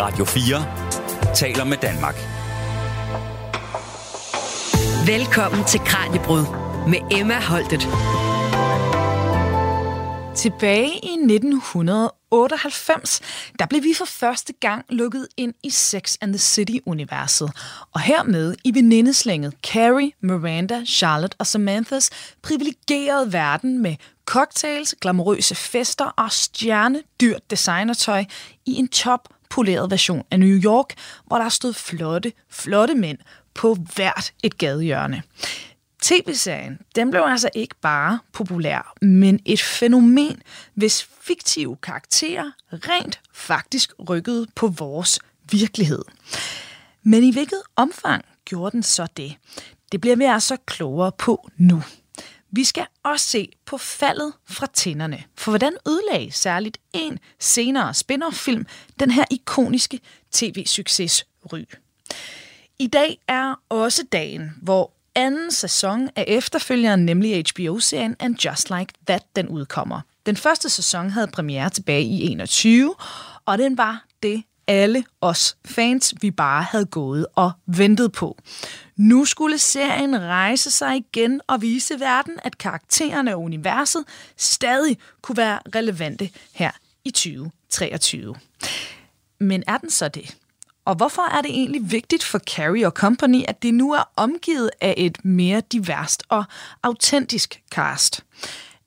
Radio 4 taler med Danmark. Velkommen til Kranjebrud med Emma Holtet. Tilbage i 1998, der blev vi for første gang lukket ind i Sex and the City-universet. Og hermed i venindeslænget Carrie, Miranda, Charlotte og Samanthas privilegerede verden med cocktails, glamourøse fester og stjernedyrt designertøj i en top poleret version af New York, hvor der stod flotte, flotte mænd på hvert et gadehjørne. TV-serien, den blev altså ikke bare populær, men et fænomen, hvis fiktive karakterer rent faktisk rykkede på vores virkelighed. Men i hvilket omfang gjorde den så det? Det bliver vi altså klogere på nu. Vi skal også se på faldet fra tænderne. For hvordan ødelagde særligt en senere spin-off-film den her ikoniske tv-succes ry? I dag er også dagen, hvor anden sæson af efterfølgeren, nemlig HBO-serien And Just Like That, den udkommer. Den første sæson havde premiere tilbage i 21, og den var det alle os fans, vi bare havde gået og ventet på. Nu skulle serien rejse sig igen og vise verden, at karaktererne og universet stadig kunne være relevante her i 2023. Men er den så det? Og hvorfor er det egentlig vigtigt for Carrie og Company, at det nu er omgivet af et mere diverst og autentisk cast?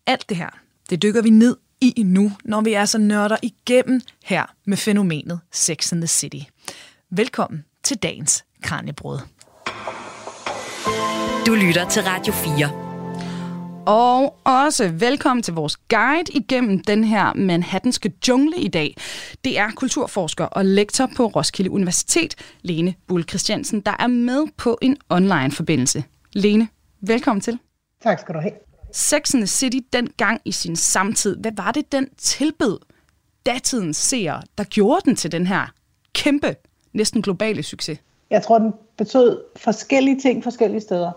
Alt det her, det dykker vi ned i nu, når vi altså nørder igennem her med fænomenet Sex and the City. Velkommen til dagens Kranjebrød. Du lytter til Radio 4. Og også velkommen til vores guide igennem den her Manhattanske jungle i dag. Det er kulturforsker og lektor på Roskilde Universitet, Lene Bull Christiansen, der er med på en online-forbindelse. Lene, velkommen til. Tak skal du have. Sex and the City dengang i sin samtid, hvad var det, den tilbød datidens seere, der gjorde den til den her kæmpe, næsten globale succes? Jeg tror, den betød forskellige ting forskellige steder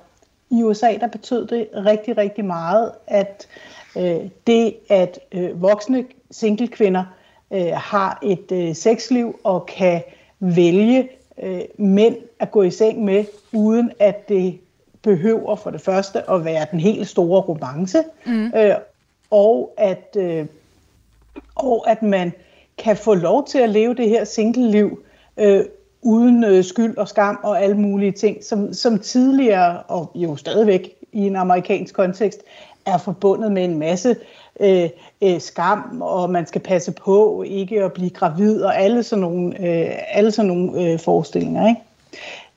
i USA, der betød det rigtig, rigtig meget, at øh, det, at øh, voksne single-kvinder øh, har et øh, sexliv og kan vælge øh, mænd at gå i seng med, uden at det behøver for det første at være den helt store romance, mm. øh, og at øh, og at man kan få lov til at leve det her single-liv øh, uden øh, skyld og skam og alle mulige ting, som, som tidligere, og jo stadigvæk i en amerikansk kontekst, er forbundet med en masse øh, øh, skam, og man skal passe på ikke at blive gravid, og alle sådan nogle, øh, alle sådan nogle øh, forestillinger. Ikke?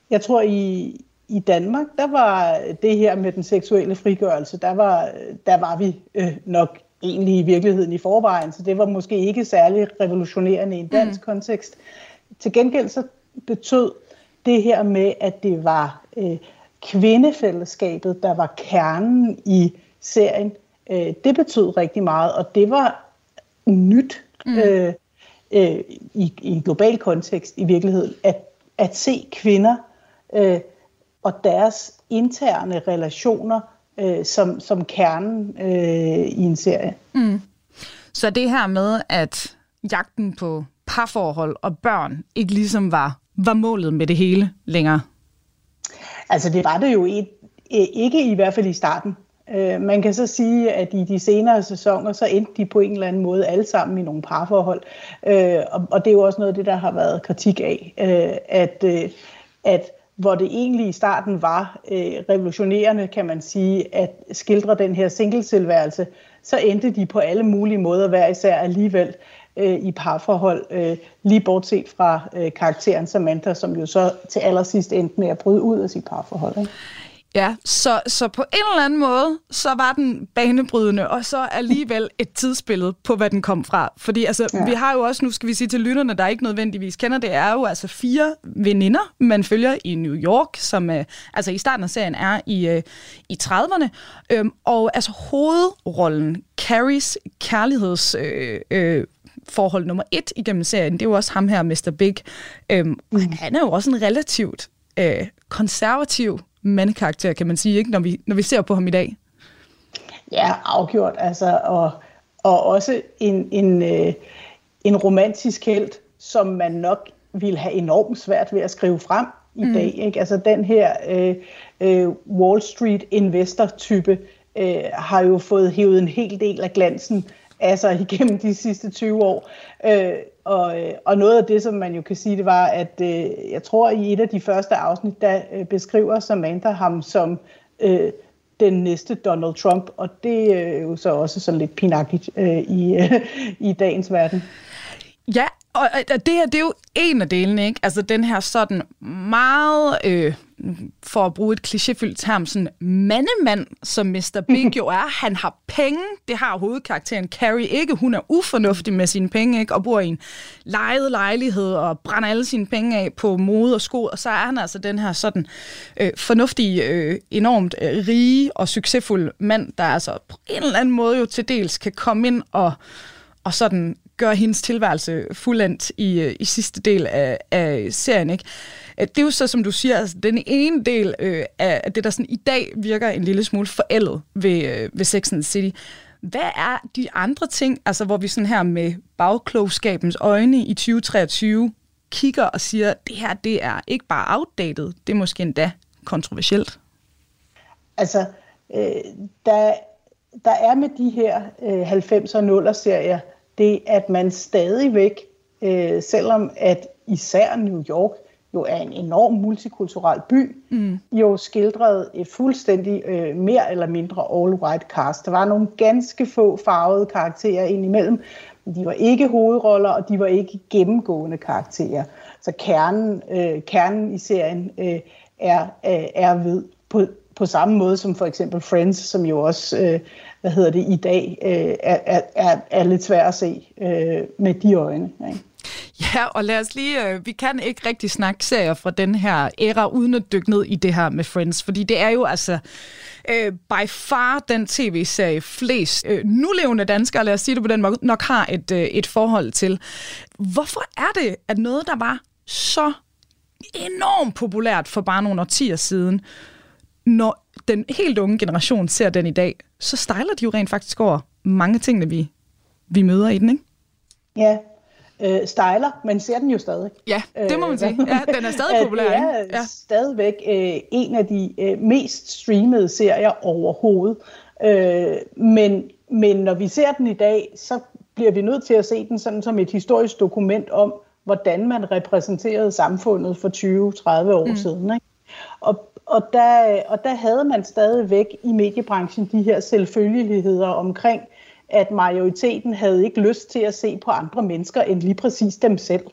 Jeg tror, i, i Danmark, der var det her med den seksuelle frigørelse, der var, der var vi øh, nok egentlig i virkeligheden i forvejen, så det var måske ikke særlig revolutionerende i en dansk mm. kontekst. Til gengæld så betød det her med, at det var øh, kvindefællesskabet, der var kernen i serien. Øh, det betød rigtig meget, og det var nyt mm. øh, øh, i, i en global kontekst i virkeligheden, at, at se kvinder øh, og deres interne relationer øh, som, som kernen øh, i en serie. Mm. Så det her med, at jagten på parforhold og børn ikke ligesom var, var målet med det hele længere? Altså det var det jo et, ikke i hvert fald i starten. Øh, man kan så sige, at i de senere sæsoner, så endte de på en eller anden måde alle sammen i nogle parforhold. Øh, og, og det er jo også noget af det, der har været kritik af, øh, at, øh, at hvor det egentlig i starten var øh, revolutionerende, kan man sige, at skildre den her singletilværelse, så endte de på alle mulige måder hver især alligevel øh, i parforhold, øh, lige bortset fra øh, karakteren Samantha, som jo så til allersidst endte med at bryde ud af sit parforhold. Ikke? Ja, så, så på en eller anden måde, så var den banebrydende, og så alligevel et tidsbillede på, hvad den kom fra. Fordi altså, ja. vi har jo også, nu skal vi sige til lytterne, der ikke nødvendigvis kender det, er jo altså fire veninder, man følger i New York, som øh, altså i starten af serien er i, øh, i 30'erne. Øhm, og altså hovedrollen, Carries kærligheds... Øh, øh, forhold nummer et igennem serien, det er jo også ham her, Mr. Big. Øhm, mm. Han er jo også en relativt øh, konservativ mandekarakter, kan man sige, ikke, når vi, når vi ser på ham i dag. Ja, afgjort. Altså, og, og også en, en, øh, en romantisk held, som man nok ville have enormt svært ved at skrive frem i mm. dag. Ikke? Altså den her øh, øh, Wall Street investor-type øh, har jo fået hævet en hel del af glansen sig igennem de sidste 20 år. Øh, og, øh, og noget af det, som man jo kan sige, det var, at øh, jeg tror, i et af de første afsnit, der øh, beskriver Samantha ham som øh, den næste Donald Trump, og det er øh, jo så også sådan lidt pinagtigt øh, i, øh, i dagens verden. Ja, og det her, det er jo en af delene, ikke? Altså den her sådan meget, øh, for at bruge et klichéfyldt term, sådan mandemand, som Mr. Big jo er. Han har penge, det har hovedkarakteren Carrie ikke. Hun er ufornuftig med sine penge, ikke? Og bor i en lejet lejlighed og brænder alle sine penge af på mode og sko. Og så er han altså den her sådan øh, fornuftige, øh, enormt øh, rige og succesfuld mand, der altså på en eller anden måde jo til dels kan komme ind og og sådan gør hendes tilværelse fuldendt i, øh, i sidste del af, af serien. Ikke? Øh, det er jo så, som du siger, altså, den ene del øh, af det, der sådan i dag virker en lille smule forældet ved, øh, ved Sex and the City. Hvad er de andre ting, altså hvor vi sådan her med bagklogskabens øjne i 2023 kigger og siger, det her det er ikke bare outdated, det er måske endda kontroversielt? Altså, øh, der, der er med de her øh, 90'er og 0'er serier, det at man stadigvæk, øh, selvom at især New York jo er en enorm multikulturel by, mm. jo skildrede et fuldstændig øh, mere eller mindre all-white cast. Der var nogle ganske få farvede karakterer indimellem, men de var ikke hovedroller, og de var ikke gennemgående karakterer. Så kernen, øh, kernen i serien øh, er, øh, er ved på, på samme måde som for eksempel Friends, som jo også øh, hvad hedder det, i dag øh, er, er, er lidt svært at se øh, med de øjne. Ikke? Ja, og lad os lige, øh, vi kan ikke rigtig snakke serier fra den her æra, uden at dykke ned i det her med Friends, fordi det er jo altså øh, by far den tv-serie flest øh, nulevende danskere, lad os sige det på den måde, nok har et, øh, et forhold til. Hvorfor er det, at noget, der var så enormt populært for bare nogle årtier siden, når den helt unge generation ser den i dag, så stejler de jo rent faktisk over mange ting, vi, vi møder i den, ikke? Ja, øh, stejler, men ser den jo stadig. Ja, det må man øh, sige. Ja, den er stadig populær. Det er ikke? Ja. stadigvæk øh, en af de øh, mest streamede serier overhovedet. Øh, men, men når vi ser den i dag, så bliver vi nødt til at se den sådan som et historisk dokument om, hvordan man repræsenterede samfundet for 20-30 år mm. siden. Ikke? Og, og der, øh, og der havde man stadigvæk i mediebranchen de her selvfølgeligheder omkring, at majoriteten havde ikke lyst til at se på andre mennesker end lige præcis dem selv.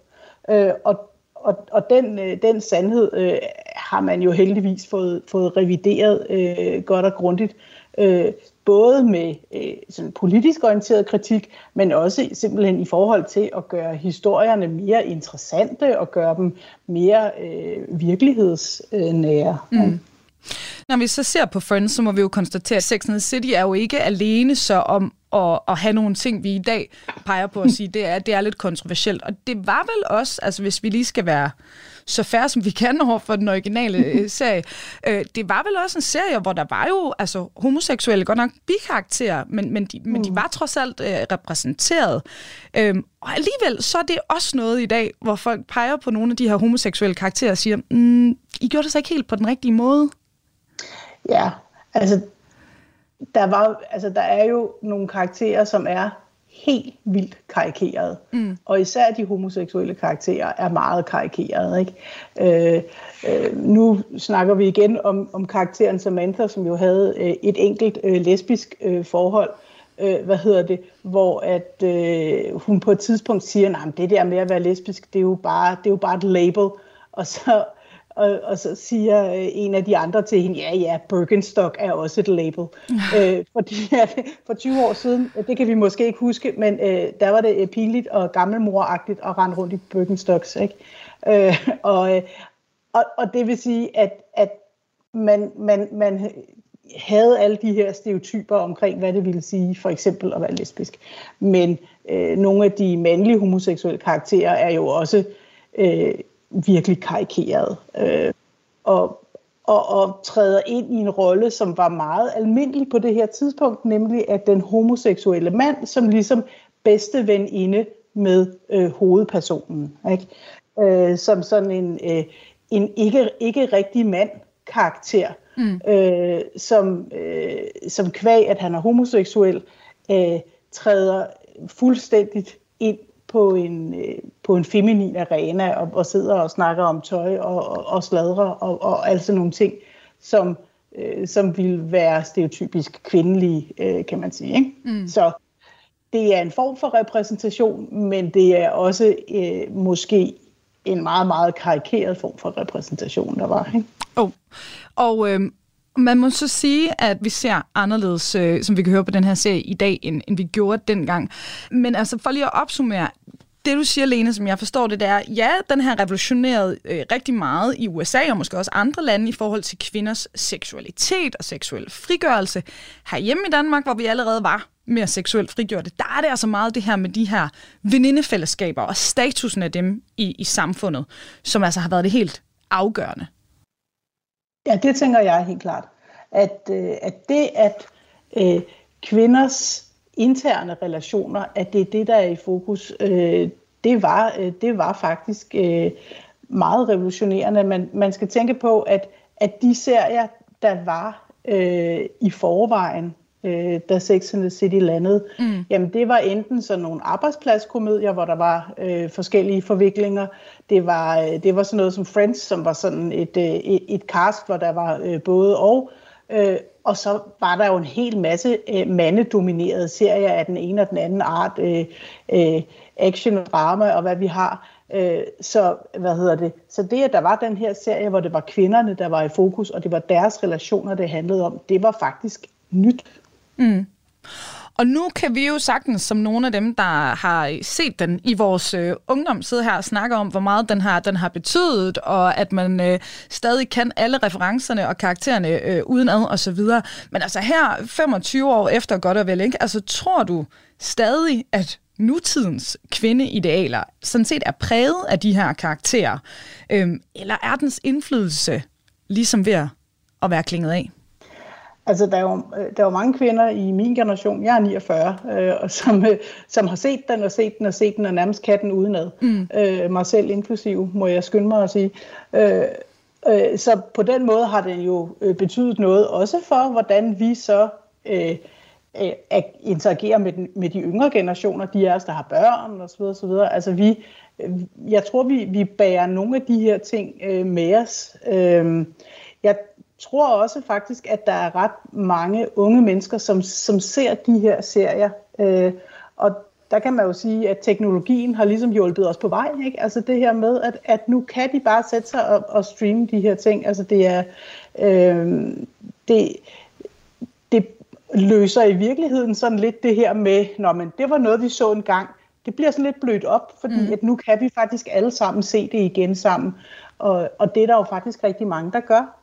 Øh, og, og, og den, øh, den sandhed øh, har man jo heldigvis fået, fået revideret øh, godt og grundigt. Øh, både med øh, sådan politisk orienteret kritik, men også simpelthen i forhold til at gøre historierne mere interessante og gøre dem mere øh, virkelighedsnære. Mm. Når vi så ser på Friends, så må vi jo konstatere, at Sex and the City er jo ikke alene så om at, at have nogle ting, vi i dag peger på at sige, det er, det er lidt kontroversielt. Og det var vel også, altså hvis vi lige skal være så færre som vi kan over for den originale øh, serie. Øh, det var vel også en serie, hvor der var jo altså, homoseksuelle, godt nok bikarakterer, men, men, de, men de mm. var trods alt øh, repræsenteret. Øhm, og alligevel så er det også noget i dag, hvor folk peger på nogle af de her homoseksuelle karakterer og siger, mm, I gjorde det så ikke helt på den rigtige måde. Ja, altså der, var, altså, der er jo nogle karakterer, som er helt vildt karikeret. Mm. Og især de homoseksuelle karakterer er meget karikerede. Ikke? Øh, øh, nu snakker vi igen om, om karakteren Samantha, som jo havde øh, et enkelt øh, lesbisk øh, forhold. Øh, hvad hedder det? Hvor at øh, hun på et tidspunkt siger, at det der med at være lesbisk, det er jo bare, det er jo bare et label. Og så og, og så siger øh, en af de andre til hende, ja ja, Birkenstock er også et label. øh, fordi ja, for 20 år siden, øh, det kan vi måske ikke huske, men øh, der var det øh, pinligt og gammelmoragtigt at rende rundt i Birkenstocks. Ikke? Øh, og, og, og det vil sige, at, at man, man, man havde alle de her stereotyper omkring, hvad det ville sige for eksempel at være lesbisk. Men øh, nogle af de mandlige homoseksuelle karakterer er jo også øh, virkelig karikeret. Øh, og, og, og træder ind i en rolle, som var meget almindelig på det her tidspunkt, nemlig at den homoseksuelle mand, som ligesom bedste veninde med øh, hovedpersonen. Ikke? øh, som sådan en, øh, en ikke, ikke rigtig mand karakter, mm. øh, som, øh, som kvæg, at han er homoseksuel, øh, træder fuldstændigt ind på en, øh, på en feminin arena og, og sidder og snakker om tøj og, og, og sladrer og, og sådan nogle ting, som, øh, som vil være stereotypisk kvindelige, øh, kan man sige. Ikke? Mm. Så det er en form for repræsentation, men det er også øh, måske en meget, meget karikeret form for repræsentation, der var. Ikke? Oh. Og øh, man må så sige, at vi ser anderledes, øh, som vi kan høre på den her serie i dag, end, end vi gjorde dengang. Men altså for lige at opsummere, det du siger, Lene, som jeg forstår det, det er, ja, den har revolutioneret øh, rigtig meget i USA og måske også andre lande i forhold til kvinders seksualitet og seksuel frigørelse. Herhjemme i Danmark, hvor vi allerede var mere seksuelt frigjorte, der er det altså meget det her med de her venindefællesskaber og statusen af dem i, i samfundet, som altså har været det helt afgørende. Ja, det tænker jeg helt klart. At, øh, at det, at øh, kvinders interne relationer, at det er det, der er i fokus, øh, det, var, øh, det var faktisk øh, meget revolutionerende. Man, man skal tænke på, at, at de serier, der var øh, i forvejen, øh, da Sex and the City landede, mm. jamen det var enten sådan nogle arbejdspladskomedier, hvor der var øh, forskellige forviklinger. Det var, øh, det var sådan noget som Friends, som var sådan et, øh, et, cast, hvor der var øh, både og. Øh, og så var der jo en hel masse øh, mandedominerede serier af den ene og den anden art. Øh, øh, action og drama og hvad vi har. Øh, så hvad hedder det? Så det, at der var den her serie, hvor det var kvinderne, der var i fokus, og det var deres relationer, det handlede om, det var faktisk nyt. Mm. Og nu kan vi jo sagtens, som nogle af dem, der har set den i vores øh, ungdom, sidde her og snakke om, hvor meget den har, den har betydet, og at man øh, stadig kan alle referencerne og karaktererne øh, udenad og så videre. Men altså her, 25 år efter godt og vel, ikke? Altså tror du stadig, at nutidens kvindeidealer sådan set er præget af de her karakterer? Øhm, eller er dens indflydelse ligesom ved at være klinget af? Altså, der er, jo, der er jo mange kvinder i min generation, jeg er 49, øh, og som, øh, som har set den og set den og set den og nærmest katten udenad. Mm. Øh, mig selv inklusiv, må jeg skynde mig at sige. Øh, øh, så på den måde har det jo øh, betydet noget, også for hvordan vi så øh, øh, interagerer med, den, med de yngre generationer, de af os, der har børn osv. osv. Altså vi, øh, jeg tror, vi, vi bærer nogle af de her ting øh, med os. Øh, tror også faktisk, at der er ret mange unge mennesker, som, som ser de her serier. Øh, og der kan man jo sige, at teknologien har ligesom hjulpet os på vej. Ikke? Altså det her med, at, at nu kan de bare sætte sig og, og streame de her ting. Altså det er... Øh, det, det løser i virkeligheden sådan lidt det her med, når men det var noget, vi så en gang. Det bliver sådan lidt blødt op, fordi mm. at nu kan vi faktisk alle sammen se det igen sammen. Og, og det er der jo faktisk rigtig mange, der gør.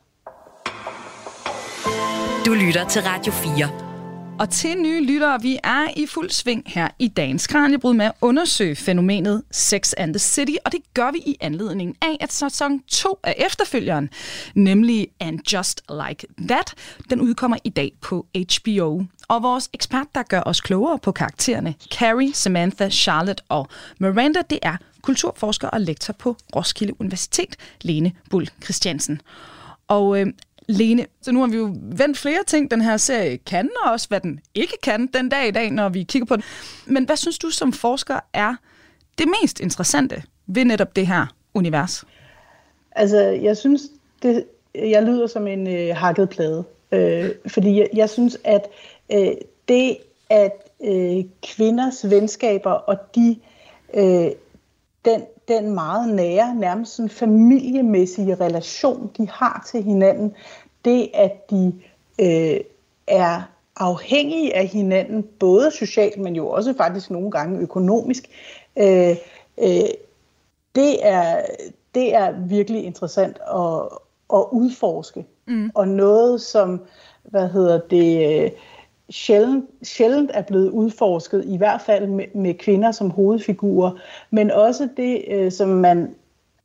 Du lytter til Radio 4. Og til nye lyttere, vi er i fuld sving her i dagens Kranjebrud med at undersøge fænomenet Sex and the City, og det gør vi i anledning af, at sæson 2 af efterfølgeren, nemlig And Just Like That, den udkommer i dag på HBO. Og vores ekspert, der gør os klogere på karaktererne, Carrie, Samantha, Charlotte og Miranda, det er kulturforsker og lektor på Roskilde Universitet, Lene Bull Christiansen. Og øh, Lene, så nu har vi jo vendt flere ting, den her serie kan, og også hvad den ikke kan den dag i dag, når vi kigger på den. Men hvad synes du som forsker er det mest interessante ved netop det her univers? Altså, jeg synes, det, jeg lyder som en øh, hakket plade. Øh, fordi jeg, jeg synes, at øh, det, at øh, kvinders venskaber og de, øh, den, den meget nære, nærmest sådan familiemæssige relation, de har til hinanden, det at de øh, er afhængige af hinanden, både socialt, men jo også faktisk nogle gange økonomisk, øh, øh, det, er, det er virkelig interessant at, at udforske. Mm. Og noget, som, hvad hedder det, sjældent, sjældent er blevet udforsket, i hvert fald med, med kvinder som hovedfigurer, men også det, øh, som man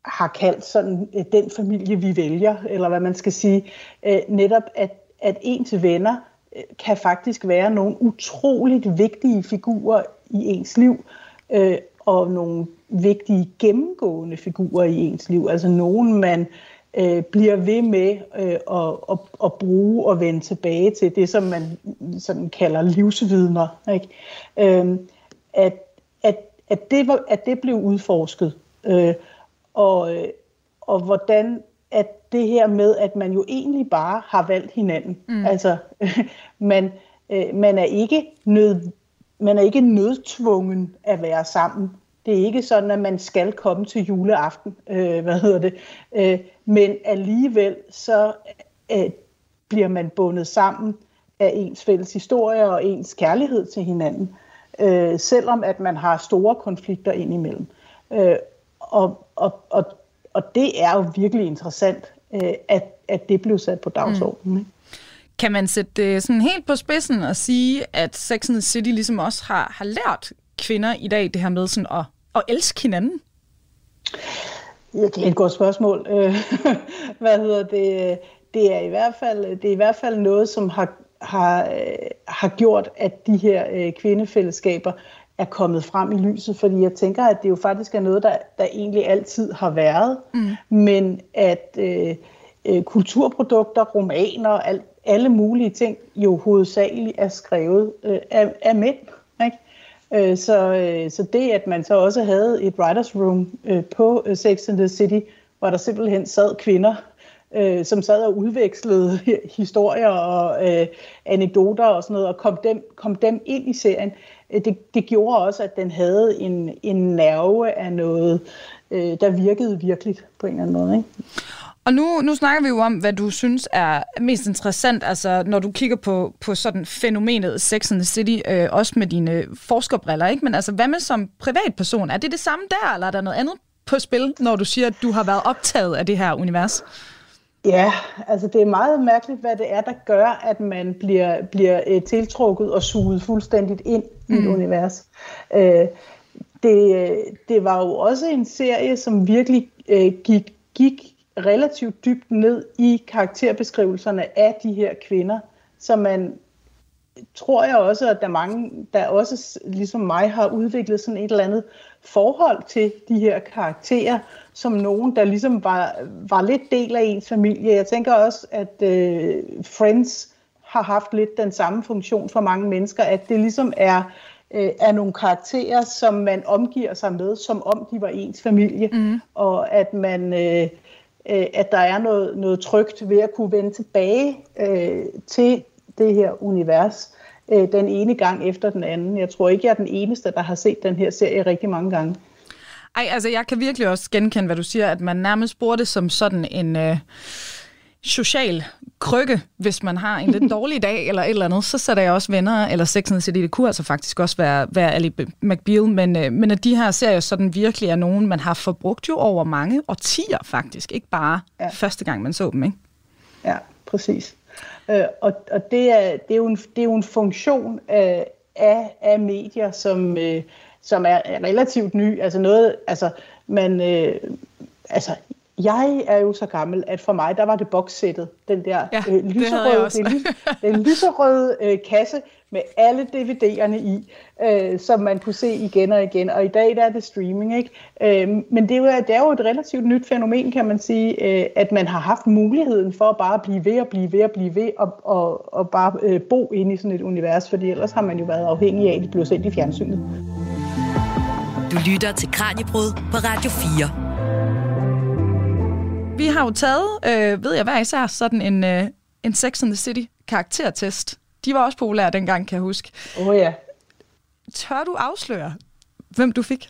har kaldt sådan øh, den familie, vi vælger, eller hvad man skal sige, øh, netop at, at ens venner øh, kan faktisk være nogle utroligt vigtige figurer i ens liv, øh, og nogle vigtige gennemgående figurer i ens liv. Altså nogen, man øh, bliver ved med øh, at, at, at bruge og vende tilbage til det, som man sådan kalder livsvidner. Ikke? Øh, at, at, at, det var, at det blev udforsket. Øh, og, og hvordan at det her med, at man jo egentlig bare har valgt hinanden. Mm. Altså, man, øh, man er ikke nød, man er ikke nødtvungen at være sammen. Det er ikke sådan, at man skal komme til juleaften, øh, hvad hedder det. Øh, men alligevel så øh, bliver man bundet sammen af ens fælles historie og ens kærlighed til hinanden, øh, selvom at man har store konflikter indimellem. Øh, og, og, og, og det er jo virkelig interessant, øh, at, at det blev sat på dagsordenen. Mm. Kan man sætte det sådan helt på spidsen og sige, at Sex and the City ligesom også har, har lært kvinder i dag det her med sådan at, at elske hinanden? Ja, det er et godt spørgsmål. Øh, hvad hedder det? Det er i hvert fald, det er i hvert fald noget, som har, har, øh, har gjort, at de her øh, kvindefællesskaber er kommet frem i lyset, fordi jeg tænker, at det jo faktisk er noget, der, der egentlig altid har været, mm. men at øh, øh, kulturprodukter, romaner, alt, alle mulige ting jo hovedsageligt er skrevet øh, af, af mænd. Øh, så, øh, så det, at man så også havde et writers room øh, på øh, Sex and the City, hvor der simpelthen sad kvinder, øh, som sad og udvekslede historier og øh, anekdoter og sådan noget, og kom dem, kom dem ind i serien, øh, det, det gjorde også, at den havde en, en nerve af noget, øh, der virkede virkelig på en eller anden måde. Ikke? Og nu, nu snakker vi jo om, hvad du synes er mest interessant, altså når du kigger på, på sådan fænomenet Sex and the City, øh, også med dine forskerbriller, ikke? Men altså, hvad med som privatperson? Er det det samme der, eller er der noget andet på spil, når du siger, at du har været optaget af det her univers? Ja, altså det er meget mærkeligt, hvad det er, der gør, at man bliver, bliver uh, tiltrukket og suget fuldstændigt ind mm. i et mm. univers. Uh, det, det var jo også en serie, som virkelig uh, gik, gik relativt dybt ned i karakterbeskrivelserne af de her kvinder, så man tror jeg også, at der er mange, der også ligesom mig har udviklet sådan et eller andet forhold til de her karakterer, som nogen, der ligesom var, var lidt del af ens familie. Jeg tænker også, at øh, Friends har haft lidt den samme funktion for mange mennesker, at det ligesom er, øh, er nogle karakterer, som man omgiver sig med, som om de var ens familie, mm. og at man... Øh, øh, at der er noget, noget trygt ved at kunne vende tilbage øh, til det her univers øh, den ene gang efter den anden. Jeg tror ikke, jeg er den eneste, der har set den her serie rigtig mange gange. Ej, altså jeg kan virkelig også genkende, hvad du siger, at man nærmest bruger det som sådan en øh, social krykke, hvis man har en lidt dårlig dag eller et eller andet, så sætter jeg også venner, eller Sex and City, det kunne altså faktisk også være, være Ali McBeal, men, øh, men at de her serier sådan virkelig er nogen, man har forbrugt jo over mange årtier faktisk, ikke bare ja. første gang, man så dem, ikke? Ja, præcis. Øh, og og det, er, det, er jo en, det er jo en funktion af, af, af medier, som, øh, som er relativt ny. Altså noget, altså man, øh, altså jeg er jo så gammel, at for mig, der var det bokssættet, den der ja, øh, lyserøde, det den, den lyserøde øh, kasse med alle DVD'erne i, øh, som man kunne se igen og igen. Og i dag der er det streaming, ikke? Øh, men det er, jo, det er jo et relativt nyt fænomen, kan man sige, øh, at man har haft muligheden for at bare blive ved og blive ved og blive ved og, og, og bare øh, bo inde i sådan et univers, fordi ellers har man jo været afhængig af, at det blev sendt i fjernsynet. Du lytter til Kranjebrud på Radio 4. Vi har jo taget, øh, ved jeg hver især, sådan en, øh, en Sex and the City karaktertest. De var også populære dengang, kan jeg huske. Åh oh, ja. Tør du afsløre, hvem du fik?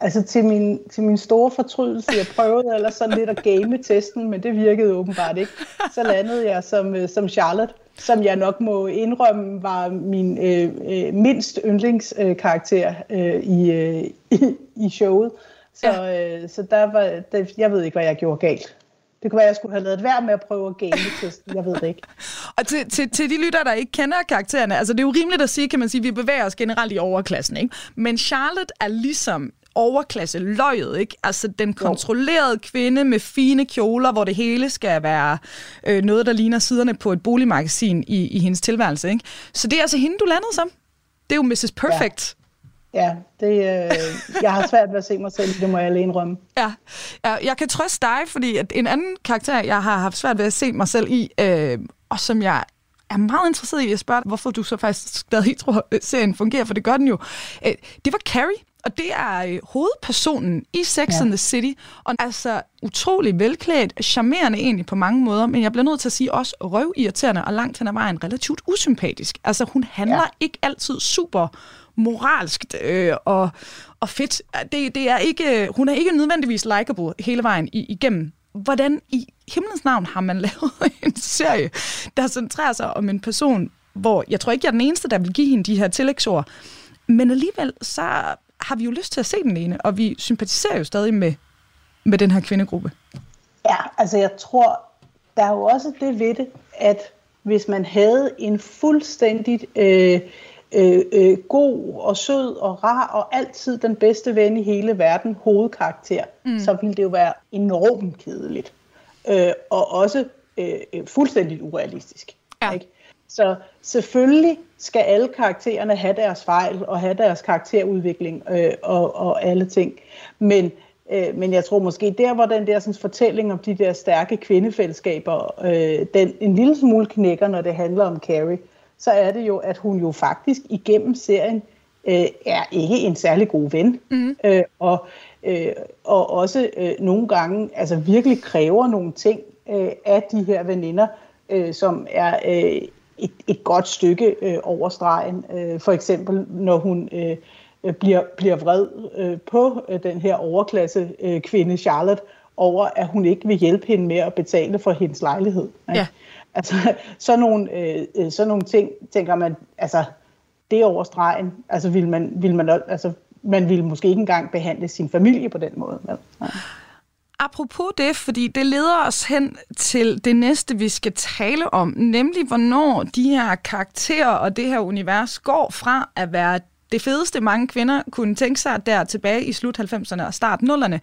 Altså til min, til min store fortrydelse, jeg prøvede eller sådan lidt at game testen, men det virkede åbenbart ikke. Så landede jeg som, øh, som Charlotte, som jeg nok må indrømme var min øh, øh, mindst yndlingskarakter øh, i, øh, i, i showet. Så, ja. øh, så der var, der, jeg ved ikke, hvad jeg gjorde galt. Det kunne være, at jeg skulle have lavet værd med at prøve at game testen. Jeg ved det ikke. Og til, til, til de lytter, der ikke kender karaktererne, altså det er jo rimeligt at sige, kan man sige, at vi bevæger os generelt i overklassen, ikke? Men Charlotte er ligesom overklasse løjet, ikke? Altså den kontrollerede jo. kvinde med fine kjoler, hvor det hele skal være øh, noget, der ligner siderne på et boligmagasin i, i hendes tilværelse, ikke? Så det er altså hende, du landede som. Det er jo Mrs. Perfect. Ja, det, øh, jeg har svært ved at se mig selv, det må jeg alene indrømme. Ja. ja, jeg kan trøste dig, fordi at en anden karakter, jeg har haft svært ved at se mig selv i, øh, og som jeg er meget interesseret i at spørge hvorfor du så faktisk stadig tror, at serien fungerer, for det gør den jo. Øh, det var Carrie, og det er øh, hovedpersonen i Sex ja. and the City, og altså utrolig velklædt, charmerende egentlig på mange måder, men jeg bliver nødt til at sige også røvirriterende og langt hen ad vejen relativt usympatisk. Altså hun handler ja. ikke altid super moralsk øh, og, og fedt. Det, det er ikke, hun er ikke nødvendigvis likable hele vejen igennem. Hvordan i himlens navn har man lavet en serie, der centrerer sig om en person, hvor jeg tror ikke, jeg er den eneste, der vil give hende de her tillægsord, men alligevel så har vi jo lyst til at se den ene, og vi sympatiserer jo stadig med, med den her kvindegruppe. Ja, altså jeg tror, der er jo også det ved det, at hvis man havde en fuldstændig øh, øh, øh, god og sød og rar og altid den bedste ven i hele verden hovedkarakter, mm. så ville det jo være enormt kedeligt. Øh, og også øh, øh fuldstændig urealistisk. Ja. Ikke? Så selvfølgelig skal alle karaktererne have deres fejl og have deres karakterudvikling øh, og, og alle ting. Men, øh, men jeg tror måske der, hvor den der sådan, fortælling om de der stærke kvindefællesskaber, øh, den en lille smule knækker, når det handler om Carrie, så er det jo, at hun jo faktisk igennem serien øh, er ikke en særlig god ven. Mm. Øh, og, øh, og også øh, nogle gange altså virkelig kræver nogle ting øh, af de her veninder, øh, som er øh, et, et godt stykke øh, over stregen. Øh, for eksempel når hun øh, bliver, bliver vred øh, på øh, den her overklasse øh, kvinde Charlotte over, at hun ikke vil hjælpe hende med at betale for hendes lejlighed. Ikke? Ja. Altså, sådan nogle, øh, øh, sådan nogle ting, tænker man, altså, det er over stregen. Altså, vil man, vil man, altså, man ville måske ikke engang behandle sin familie på den måde. Ja. Apropos det, fordi det leder os hen til det næste, vi skal tale om, nemlig hvornår de her karakterer og det her univers går fra at være det fedeste, mange kvinder kunne tænke sig der tilbage i slut 90'erne og start 0'erne,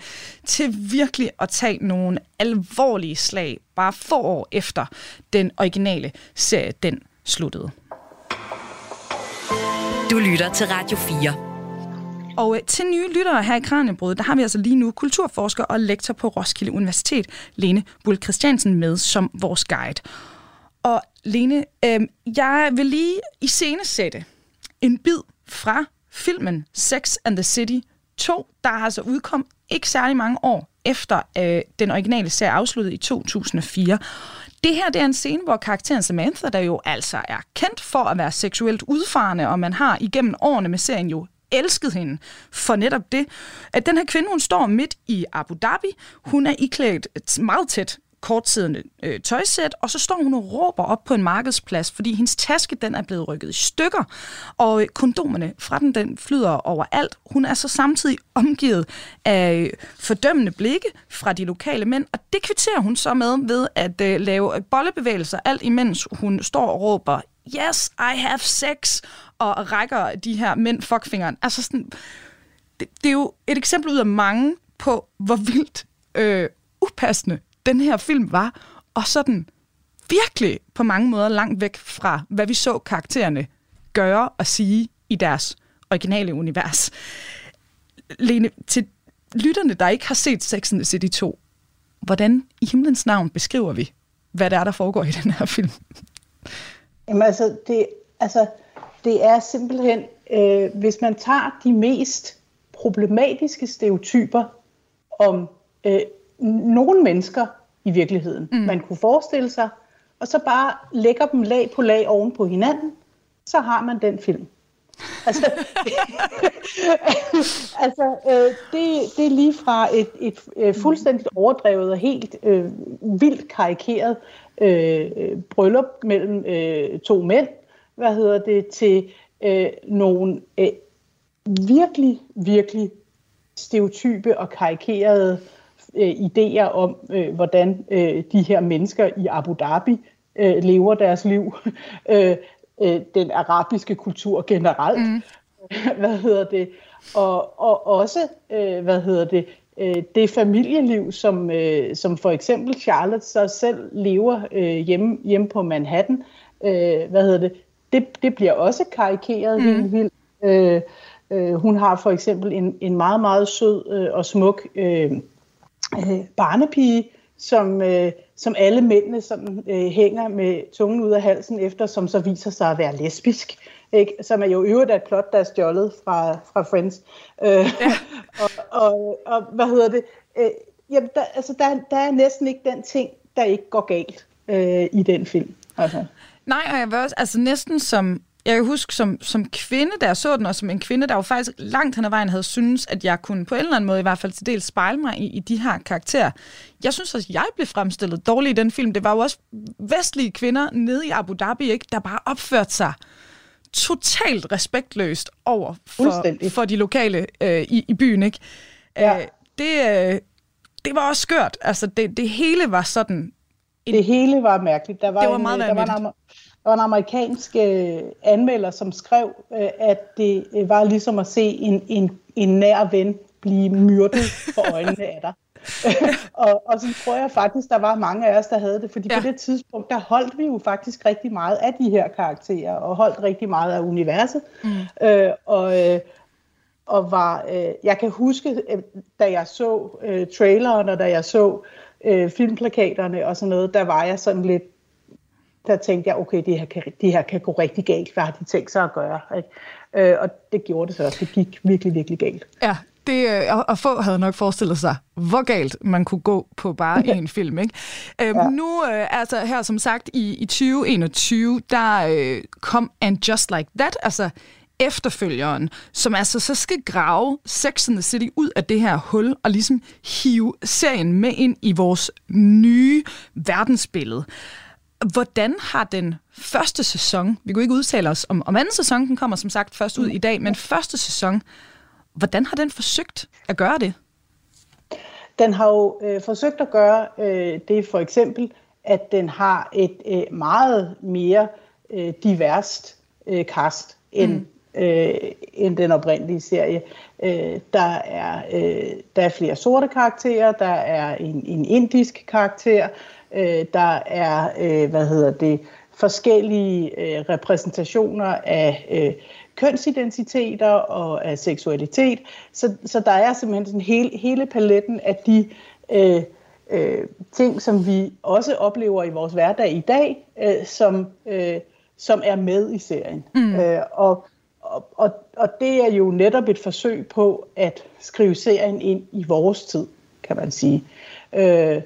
til virkelig at tage nogle alvorlige slag, bare få år efter den originale serie, den sluttede. Du lytter til Radio 4. Og øh, til nye lyttere her i Kranjebrud, der har vi altså lige nu kulturforsker og lektor på Roskilde Universitet, Lene Bull Christiansen, med som vores guide. Og Lene, øh, jeg vil lige i sætte en bid fra filmen Sex and the City 2, der har altså udkom ikke særlig mange år efter øh, den originale serie afsluttede i 2004. Det her det er en scene, hvor karakteren Samantha, der jo altså er kendt for at være seksuelt udfarende, og man har igennem årene med serien jo elsket hende for netop det, at den her kvinde, hun står midt i Abu Dhabi, hun er iklædt meget tæt kortsidende øh, tøjsæt, og så står hun og råber op på en markedsplads, fordi hendes taske den er blevet rykket i stykker, og øh, kondomerne fra den, den flyder overalt. Hun er så samtidig omgivet af øh, fordømmende blikke fra de lokale mænd, og det kvitterer hun så med ved at øh, lave bollebevægelser, alt imens hun står og råber, yes, I have sex, og rækker de her mænd fuckfingeren. Altså sådan, det, det er jo et eksempel ud af mange på, hvor vildt øh, upassende den her film var, og sådan virkelig på mange måder langt væk fra, hvad vi så karaktererne gøre og sige i deres originale univers. Lene, til lytterne, der ikke har set Sex and the City 2, hvordan i himlens navn beskriver vi, hvad der er, der foregår i den her film? Jamen altså, det, altså, det er simpelthen, øh, hvis man tager de mest problematiske stereotyper om øh, nogle mennesker i virkeligheden, mm. man kunne forestille sig, og så bare lægger dem lag på lag oven på hinanden, så har man den film. altså, altså øh, det, det er lige fra et, et, et fuldstændigt overdrevet og helt øh, vildt karikeret øh, bryllup mellem øh, to mænd, hvad hedder det, til øh, nogle øh, virkelig, virkelig stereotype og karikerede øh, idéer om, øh, hvordan øh, de her mennesker i Abu Dhabi øh, lever deres liv. øh, øh, den arabiske kultur generelt. Mm. hvad hedder det? Og, og også, øh, hvad hedder det, øh, det familieliv, som, øh, som for eksempel Charlotte så selv lever øh, hjemme, hjemme på Manhattan. Øh, hvad hedder det? det? Det bliver også karikeret mm. helt vildt. Øh, Øh, hun har for eksempel en, en meget, meget sød øh, og smuk øh, øh, barnepige, som, øh, som alle mændene sådan, øh, hænger med tungen ud af halsen efter, som så viser sig at være lesbisk. Ikke? Som er jo øvrigt et plot, der er stjålet fra, fra Friends. Øh, ja. og, og, og hvad hedder det? Øh, jamen, der, altså, der, der er næsten ikke den ting, der ikke går galt øh, i den film. Altså. Nej, og jeg vil også, altså næsten som, jeg kan huske som, som kvinde, der jeg så den, og som en kvinde, der jo faktisk langt hen ad vejen havde synes, at jeg kunne på en eller anden måde i hvert fald til dels spejle mig i, i de her karakterer. Jeg synes også, at jeg blev fremstillet dårligt i den film. Det var jo også vestlige kvinder nede i Abu Dhabi, ikke, der bare opførte sig totalt respektløst over for, for de lokale øh, i, i byen. Ikke? Ja. Øh, det, øh, det var også skørt. Altså, det, det hele var sådan... En, det hele var mærkeligt. Der var det var en, meget der var en, der var en amerikansk øh, anmelder, som skrev, øh, at det øh, var ligesom at se en, en, en nær ven blive myrdet for øjnene af dig. og, og så tror jeg faktisk, der var mange af os, der havde det, fordi ja. på det tidspunkt, der holdt vi jo faktisk rigtig meget af de her karakterer, og holdt rigtig meget af universet. Mm. Øh, og, øh, og var, øh, jeg kan huske, øh, da jeg så øh, traileren, og da jeg så øh, filmplakaterne og sådan noget, der var jeg sådan lidt, der tænkte jeg, okay, det her kan, det her kan gå rigtig galt, hvad har de tænkt sig at gøre? Ikke? Øh, og det gjorde det så også, det gik virkelig, virkelig galt. Ja, det, øh, og få havde nok forestillet sig, hvor galt man kunne gå på bare en film. Ikke? Øhm, ja. Nu, øh, altså her som sagt, i, i 2021, der øh, kom And Just Like That, altså efterfølgeren, som altså så skal grave Sex and the City ud af det her hul og ligesom hive serien med ind i vores nye verdensbillede. Hvordan har den første sæson, vi kunne ikke udtale os om, om anden sæson, den kommer som sagt først ud i dag, men første sæson, hvordan har den forsøgt at gøre det? Den har jo øh, forsøgt at gøre øh, det for eksempel, at den har et øh, meget mere øh, diverst øh, cast end mm øh, end den oprindelige serie. Øh, der, er, øh, der er flere sorte karakterer, der er en, en indisk karakter, øh, der er, øh, hvad hedder det, forskellige øh, repræsentationer af øh, kønsidentiteter og af seksualitet. Så, så der er simpelthen sådan hele, hele paletten af de øh, øh, ting, som vi også oplever i vores hverdag i dag, øh, som, øh, som er med i serien. Mm. Øh, og og, og, og det er jo netop et forsøg på at skrive serien ind i vores tid, kan man sige. Øh,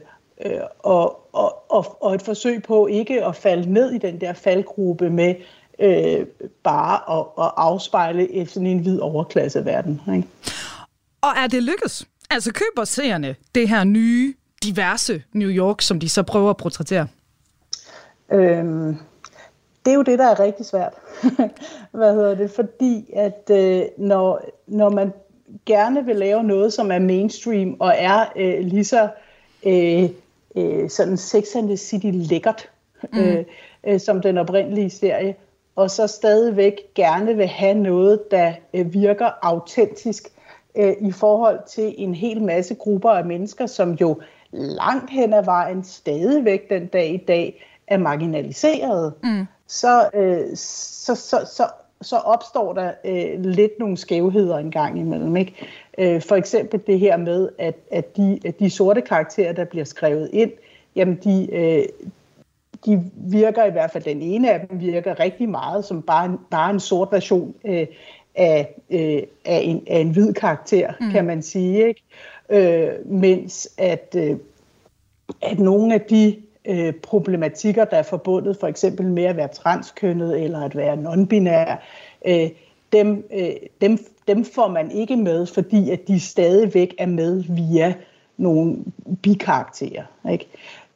øh, og, og, og, og et forsøg på ikke at falde ned i den der faldgruppe med øh, bare at, at afspejle et, sådan en hvid overklasseverden. Ikke? Og er det lykkes? Altså køber seerne det her nye, diverse New York, som de så prøver at portrættere? Øhm, det er jo det, der er rigtig svært. Hvad hedder det? Fordi at øh, når, når man gerne vil lave noget, som er mainstream og er øh, lige så øh, øh, sådan Sex and the City lækkert, mm. øh, øh, som den oprindelige serie, og så stadigvæk gerne vil have noget, der øh, virker autentisk øh, i forhold til en hel masse grupper af mennesker, som jo langt hen ad vejen stadigvæk den dag i dag er marginaliseret. Mm så, øh, så, så, så, så opstår der øh, lidt nogle skævheder en gang imellem. Ikke? Øh, for eksempel det her med, at, at, de, at de sorte karakterer, der bliver skrevet ind, jamen de, øh, de virker i hvert fald, den ene af dem virker rigtig meget som bare, bare en sort version øh, af, øh, af, en, af en hvid karakter, mm. kan man sige. Ikke? Øh, mens at, øh, at nogle af de øh, problematikker, der er forbundet for eksempel med at være transkønnet eller at være non-binær, øh, dem, øh, dem, dem får man ikke med, fordi at de stadigvæk er med via nogle bikarakterer. Ikke?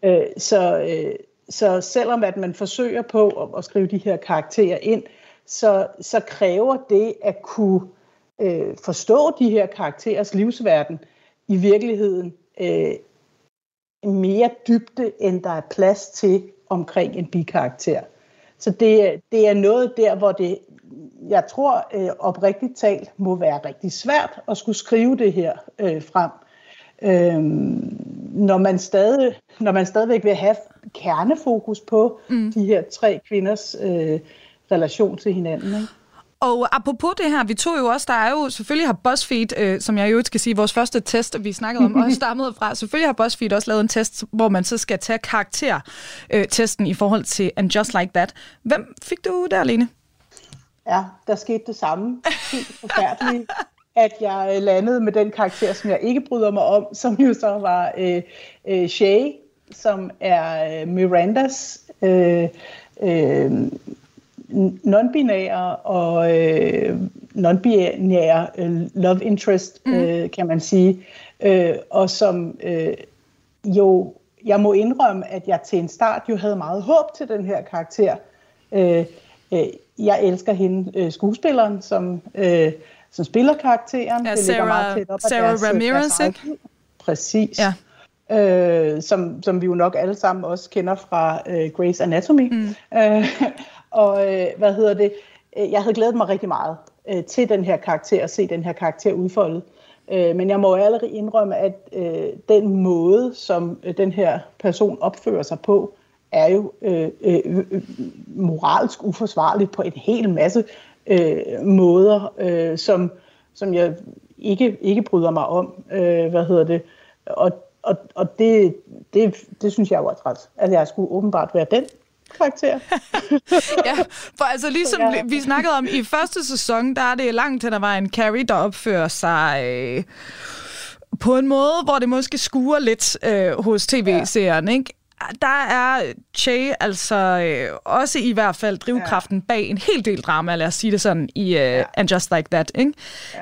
Øh, så, øh, så selvom at man forsøger på at, at skrive de her karakterer ind, så, så kræver det at kunne øh, forstå de her karakterers livsverden i virkeligheden øh, mere dybde, end der er plads til omkring en bikarakter. Så det, det er noget der, hvor det, jeg tror øh, oprigtigt talt, må være rigtig svært at skulle skrive det her øh, frem. Øhm, når, man stadig, når man stadigvæk vil have kernefokus på mm. de her tre kvinders øh, relation til hinanden. Ikke? Og apropos det her, vi tog jo også, der er jo, selvfølgelig har BuzzFeed, øh, som jeg jo skal sige, vores første test, vi snakkede om, også stammet fra, selvfølgelig har BuzzFeed også lavet en test, hvor man så skal tage karaktertesten øh, i forhold til And Just Like That. Hvem fik du der, Lene? Ja, der skete det samme. Helt forfærdeligt, at jeg øh, landede med den karakter, som jeg ikke bryder mig om, som jo så var øh, øh, Shay, som er øh, Mirandas øh, øh, non-binære og øh, non-binære øh, love interest, mm. øh, kan man sige. Øh, og som øh, jo, jeg må indrømme, at jeg til en start jo havde meget håb til den her karakter. Øh, øh, jeg elsker hende, øh, skuespilleren, som, øh, som spiller karakteren. Ja, det Sarah, meget tæt op Sarah deres, Ramirez, deres ikke? Præcis. Ja. Øh, som, som vi jo nok alle sammen også kender fra øh, Grey's Anatomy. Mm. Øh, og øh, hvad hedder det? Øh, jeg havde glædet mig rigtig meget øh, til den her karakter, at se den her karakter udfoldet. Øh, men jeg må allerede indrømme, at øh, den måde, som øh, den her person opfører sig på, er jo øh, øh, moralsk uforsvarligt på en hel masse øh, måder, øh, som, som jeg ikke, ikke bryder mig om. Øh, hvad hedder det? Og, og, og det, det, det synes jeg var træt. At jeg skulle åbenbart være den karakter. ja, for altså ligesom ja. vi snakkede om i første sæson, der er det langt hen ad vejen Carrie, der opfører sig... Øh, på en måde, hvor det måske skuer lidt øh, hos tv-serien, ikke? Der er Che altså øh, også i hvert fald drivkraften ja. bag en hel del drama, lad os sige det sådan, i uh, ja. And Just Like That. Ikke?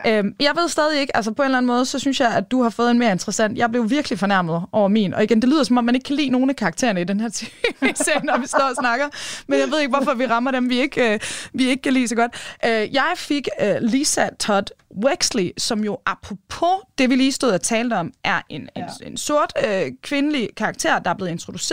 Ja. Øhm, jeg ved stadig ikke, altså på en eller anden måde, så synes jeg, at du har fået en mere interessant. Jeg blev virkelig fornærmet over min, og igen, det lyder som om, man ikke kan lide nogen af karaktererne i den her tv-serie, når vi står og snakker, men jeg ved ikke, hvorfor vi rammer dem, vi ikke, øh, vi ikke kan lide så godt. Øh, jeg fik øh, Lisa Todd Wexley, som jo apropos det, vi lige stod og talte om, er en, ja. en, en sort øh, kvindelig karakter, der er blevet introduceret.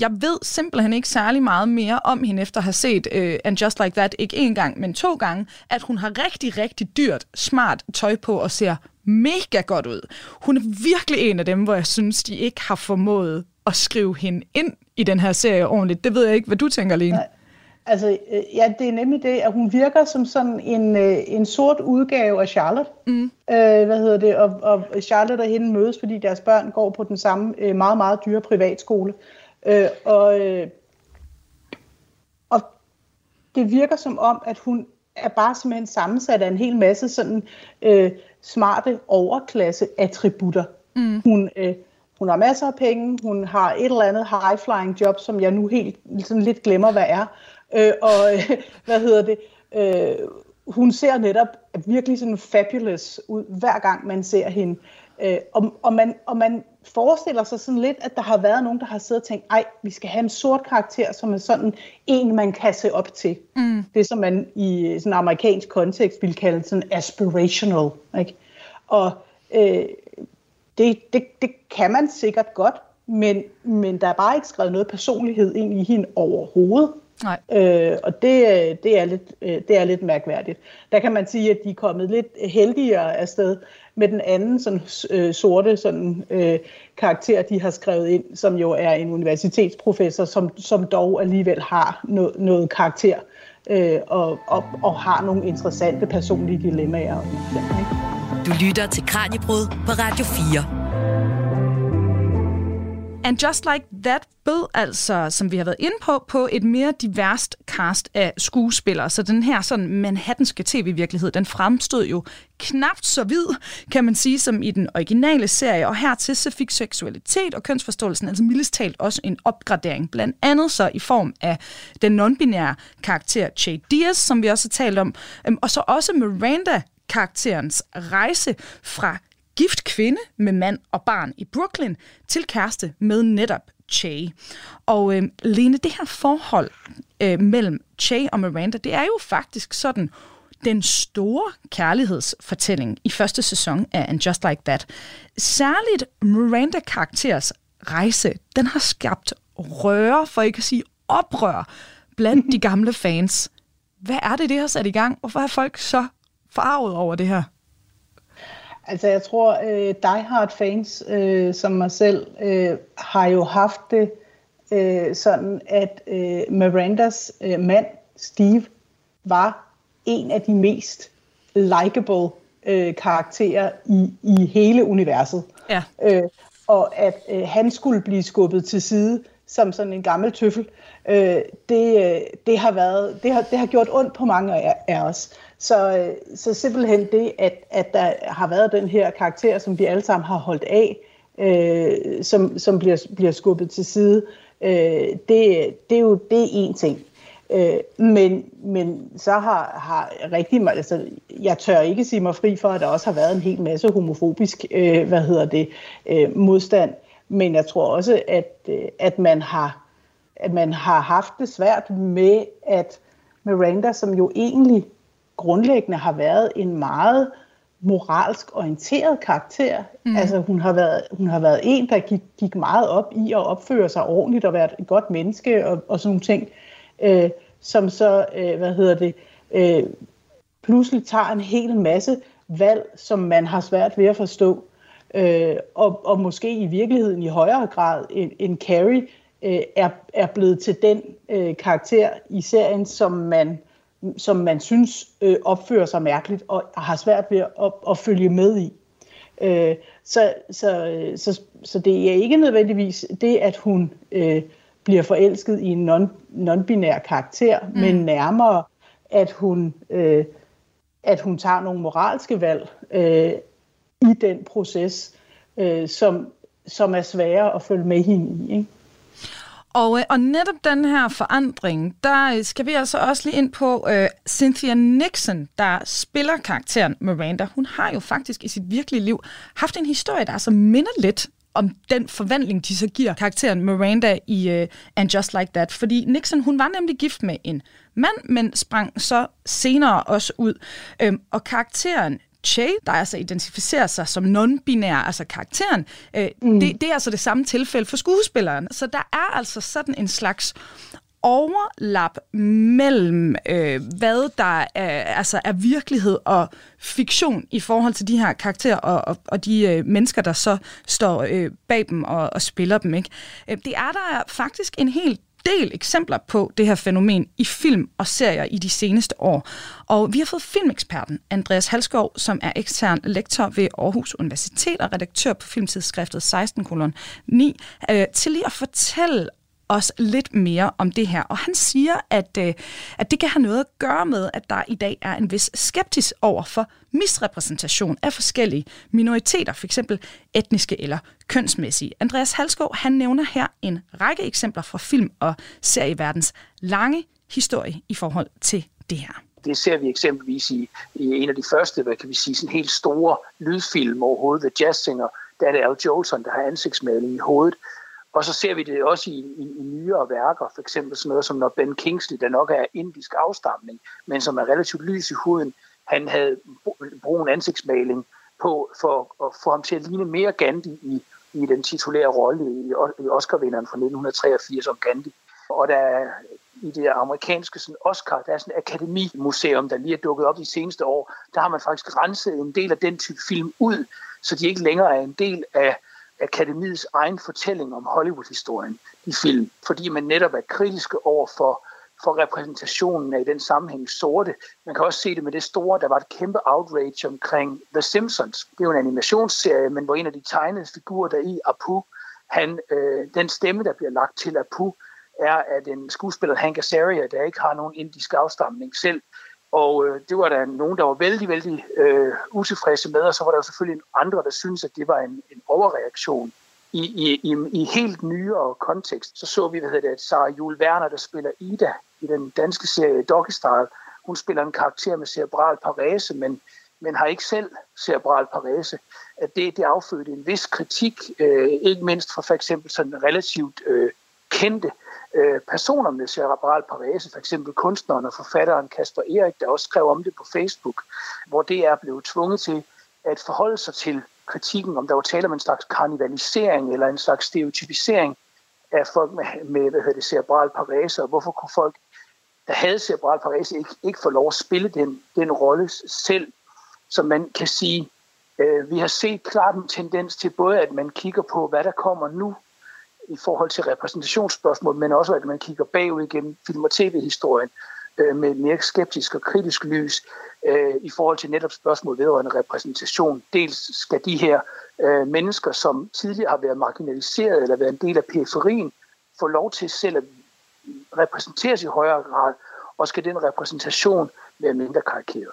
Jeg ved simpelthen ikke særlig meget mere om hende, efter at have set øh, And Just Like That, ikke én gang, men to gange, at hun har rigtig, rigtig dyrt, smart tøj på og ser mega godt ud. Hun er virkelig en af dem, hvor jeg synes, de ikke har formået at skrive hende ind i den her serie ordentligt. Det ved jeg ikke, hvad du tænker, Lene. Nej. Altså, øh, ja, det er nemlig det, at hun virker som sådan en, øh, en sort udgave af Charlotte. Mm. Øh, hvad hedder det? Og, og Charlotte og hende mødes, fordi deres børn går på den samme øh, meget, meget dyre privatskole. Øh, og, øh, og det virker som om, at hun er bare simpelthen sammensat af en hel masse sådan øh, smarte overklasse-attributter. Mm. Hun, øh, hun har masser af penge, hun har et eller andet high-flying job, som jeg nu helt sådan lidt glemmer, hvad er. Øh, og øh, hvad hedder det? Øh, hun ser netop virkelig sådan fabulous ud, hver gang man ser hende. Øh, og, og, man, og man forestiller sig sådan lidt, at der har været nogen, der har siddet og tænkt, ej, vi skal have en sort karakter, som er sådan en, man kan se op til. Mm. Det, som man i sådan en amerikansk kontekst vil kalde sådan aspirational. Ikke? Og øh, det, det, det kan man sikkert godt, men, men der er bare ikke skrevet noget personlighed ind i hende overhovedet. Nej. Øh, og det, det, er lidt, øh, det er lidt mærkværdigt. Der kan man sige, at de er kommet lidt heldigere afsted med den anden sådan, øh, sorte sådan, øh, karakter, de har skrevet ind, som jo er en universitetsprofessor, som, som dog alligevel har no, noget karakter øh, og, og, og har nogle interessante personlige dilemmaer. Du lytter til Kranjebrud på Radio 4. And Just Like That bød altså, som vi har været inde på, på et mere diverst cast af skuespillere. Så den her sådan manhattanske tv-virkelighed, den fremstod jo knapt så vid, kan man sige, som i den originale serie. Og hertil så fik seksualitet og kønsforståelsen altså mildest talt også en opgradering. Blandt andet så i form af den non-binære karakter Che Diaz, som vi også har talt om. Øhm, og så også Miranda karakterens rejse fra gift kvinde med mand og barn i Brooklyn til kæreste med netop Che. Og øh, Lene, det her forhold øh, mellem Che og Miranda, det er jo faktisk sådan den store kærlighedsfortælling i første sæson af And Just Like That. Særligt Miranda-karakteres rejse, den har skabt røre, for ikke at sige oprør, blandt de gamle fans. Hvad er det, det har sat i gang? Hvorfor er folk så farvet over det her? Altså jeg tror, øh, Die Hard fans øh, som mig selv øh, har jo haft det øh, sådan, at øh, Mirandas øh, mand, Steve, var en af de mest likable øh, karakterer i, i hele universet. Ja. Øh, og at øh, han skulle blive skubbet til side som sådan en gammel tøffel, øh, det, øh, det, har været, det, har, det har gjort ondt på mange af, af os. Så, øh, så simpelthen det, at, at der har været den her karakter, som vi alle sammen har holdt af, øh, som, som bliver, bliver skubbet til side, øh, det, det er jo det er en ting. Øh, men, men så har, har rigtig meget, altså jeg tør ikke sige mig fri for, at der også har været en hel masse homofobisk, øh, hvad hedder det, øh, modstand. Men jeg tror også, at, øh, at, man har, at man har haft det svært med, at Miranda, som jo egentlig grundlæggende har været en meget moralsk orienteret karakter. Mm. Altså hun har, været, hun har været en, der gik, gik meget op i at opføre sig ordentligt og være et godt menneske og, og sådan nogle ting, øh, som så, øh, hvad hedder det, øh, pludselig tager en hel masse valg, som man har svært ved at forstå. Øh, og, og måske i virkeligheden i højere grad end, end Carrie øh, er, er blevet til den øh, karakter i serien, som man som man synes øh, opfører sig mærkeligt og har svært ved at, at følge med i. Øh, så, så, så, så det er ikke nødvendigvis det, at hun øh, bliver forelsket i en non, non-binær karakter, mm. men nærmere, at hun, øh, at hun tager nogle moralske valg øh, i den proces, øh, som, som er svære at følge med hende i. Ikke? Og, øh, og netop den her forandring, der øh, skal vi altså også lige ind på øh, Cynthia Nixon, der spiller karakteren Miranda. Hun har jo faktisk i sit virkelige liv haft en historie, der altså minder lidt om den forvandling, de så giver karakteren Miranda i uh, And Just Like That. Fordi Nixon, hun var nemlig gift med en mand, men sprang så senere også ud. Øhm, og karakteren Che, der altså identificerer sig som non-binær, altså karakteren, øh, mm. det, det er altså det samme tilfælde for skuespilleren. Så der er altså sådan en slags overlap mellem, øh, hvad der er, altså er virkelighed og fiktion i forhold til de her karakterer og, og, og de øh, mennesker, der så står øh, bag dem og, og spiller dem. Ikke? Øh, det er der faktisk en helt del eksempler på det her fænomen i film og serier i de seneste år. Og vi har fået filmeksperten Andreas Halskov, som er ekstern lektor ved Aarhus Universitet og redaktør på filmtidsskriftet 16 øh, til lige at fortælle os lidt mere om det her. Og han siger, at, øh, at det kan have noget at gøre med, at der i dag er en vis skeptisk over for misrepræsentation af forskellige minoriteter, f.eks. etniske eller kønsmæssige. Andreas Halskov han nævner her en række eksempler fra film- og serieverdens lange historie i forhold til det her. Det ser vi eksempelvis i, i en af de første, hvad kan vi sige, sådan helt store lydfilm overhovedet, The Jazz Singer, der er det Al Jolson, der har ansigtsmaling i hovedet, og så ser vi det også i, i, i nyere værker, for eksempel sådan noget som når Ben Kingsley, der nok er indisk afstamning, men som er relativt lys i huden, han havde brun ansigtsmaling på for at få ham til at ligne mere Gandhi i, i den titulære rolle i, i Oscar-vinderen fra 1983 om Gandhi. Og der er i det amerikanske sådan Oscar, der er sådan et akademimuseum, der lige er dukket op de seneste år, der har man faktisk renset en del af den type film ud, så de ikke længere er en del af akademiets egen fortælling om Hollywood-historien i film, fordi man netop er kritiske over for, for repræsentationen af i den sammenhæng sorte. Man kan også se det med det store, der var et kæmpe outrage omkring The Simpsons. Det er jo en animationsserie, men hvor en af de tegnede figurer der i, Apu, han, øh, den stemme, der bliver lagt til Apu, er at den skuespiller Hank Azaria, der ikke har nogen indisk afstamning selv. Og øh, det var der nogen, der var vældig, vældig øh, utilfredse med, og så var der jo selvfølgelig andre, der syntes, at det var en, en overreaktion. I, i, i, i helt nyere kontekst, så så vi, hvad hedder det, at Sarah Jule Werner, der spiller Ida i den danske serie Doggy Style, hun spiller en karakter med cerebral parese, men, men har ikke selv cerebral parese. At det, det affødte en vis kritik, øh, ikke mindst fra for eksempel sådan relativt øh, kendte Øh, Øh, personer med cerebral parese, for eksempel kunstneren og forfatteren Kasper Erik, der også skrev om det på Facebook, hvor det er blevet tvunget til at forholde sig til kritikken, om der var tale om en slags karnivalisering eller en slags stereotypisering af folk med, med hvad hedder det, cerebral parese, og hvorfor kunne folk, der havde cerebral parese, ikke, ikke få lov at spille den, den rolle selv, som man kan sige, øh, vi har set klart en tendens til både, at man kigger på, hvad der kommer nu, i forhold til repræsentationsspørgsmål, men også at man kigger bagud igennem film- og tv-historien, øh, med mere skeptisk og kritisk lys øh, i forhold til netop spørgsmål vedrørende repræsentation. Dels skal de her øh, mennesker, som tidligere har været marginaliseret eller været en del af periferien, få lov til selv at repræsenteres i højere grad, og skal den repræsentation være mindre karikeret.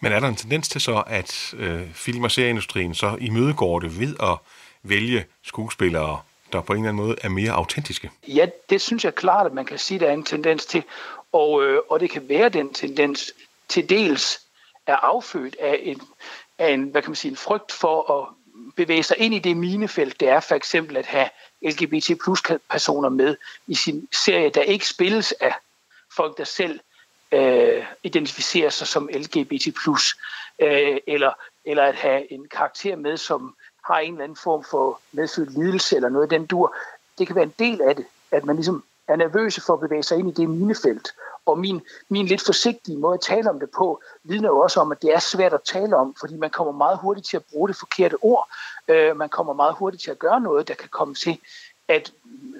Men er der en tendens til så, at øh, film- og serieindustrien så imødegår det ved at vælge skuespillere, der på en eller anden måde er mere autentiske? Ja, det synes jeg klart, at man kan sige, at der er en tendens til. Og, øh, og det kan være den tendens til dels er affødt af en, af en, hvad kan man sige, en frygt for at bevæge sig ind i det minefelt, det er for eksempel at have LGBT plus personer med i sin serie, der ikke spilles af folk, der selv øh, identificerer sig som LGBT plus, øh, eller, eller at have en karakter med, som har en eller anden form for medfødt lidelse eller noget den dur. Det kan være en del af det, at man ligesom er nervøse for at bevæge sig ind i det minefelt. Og min, min lidt forsigtige måde at tale om det på, vidner jo også om, at det er svært at tale om, fordi man kommer meget hurtigt til at bruge det forkerte ord. Øh, man kommer meget hurtigt til at gøre noget, der kan komme til at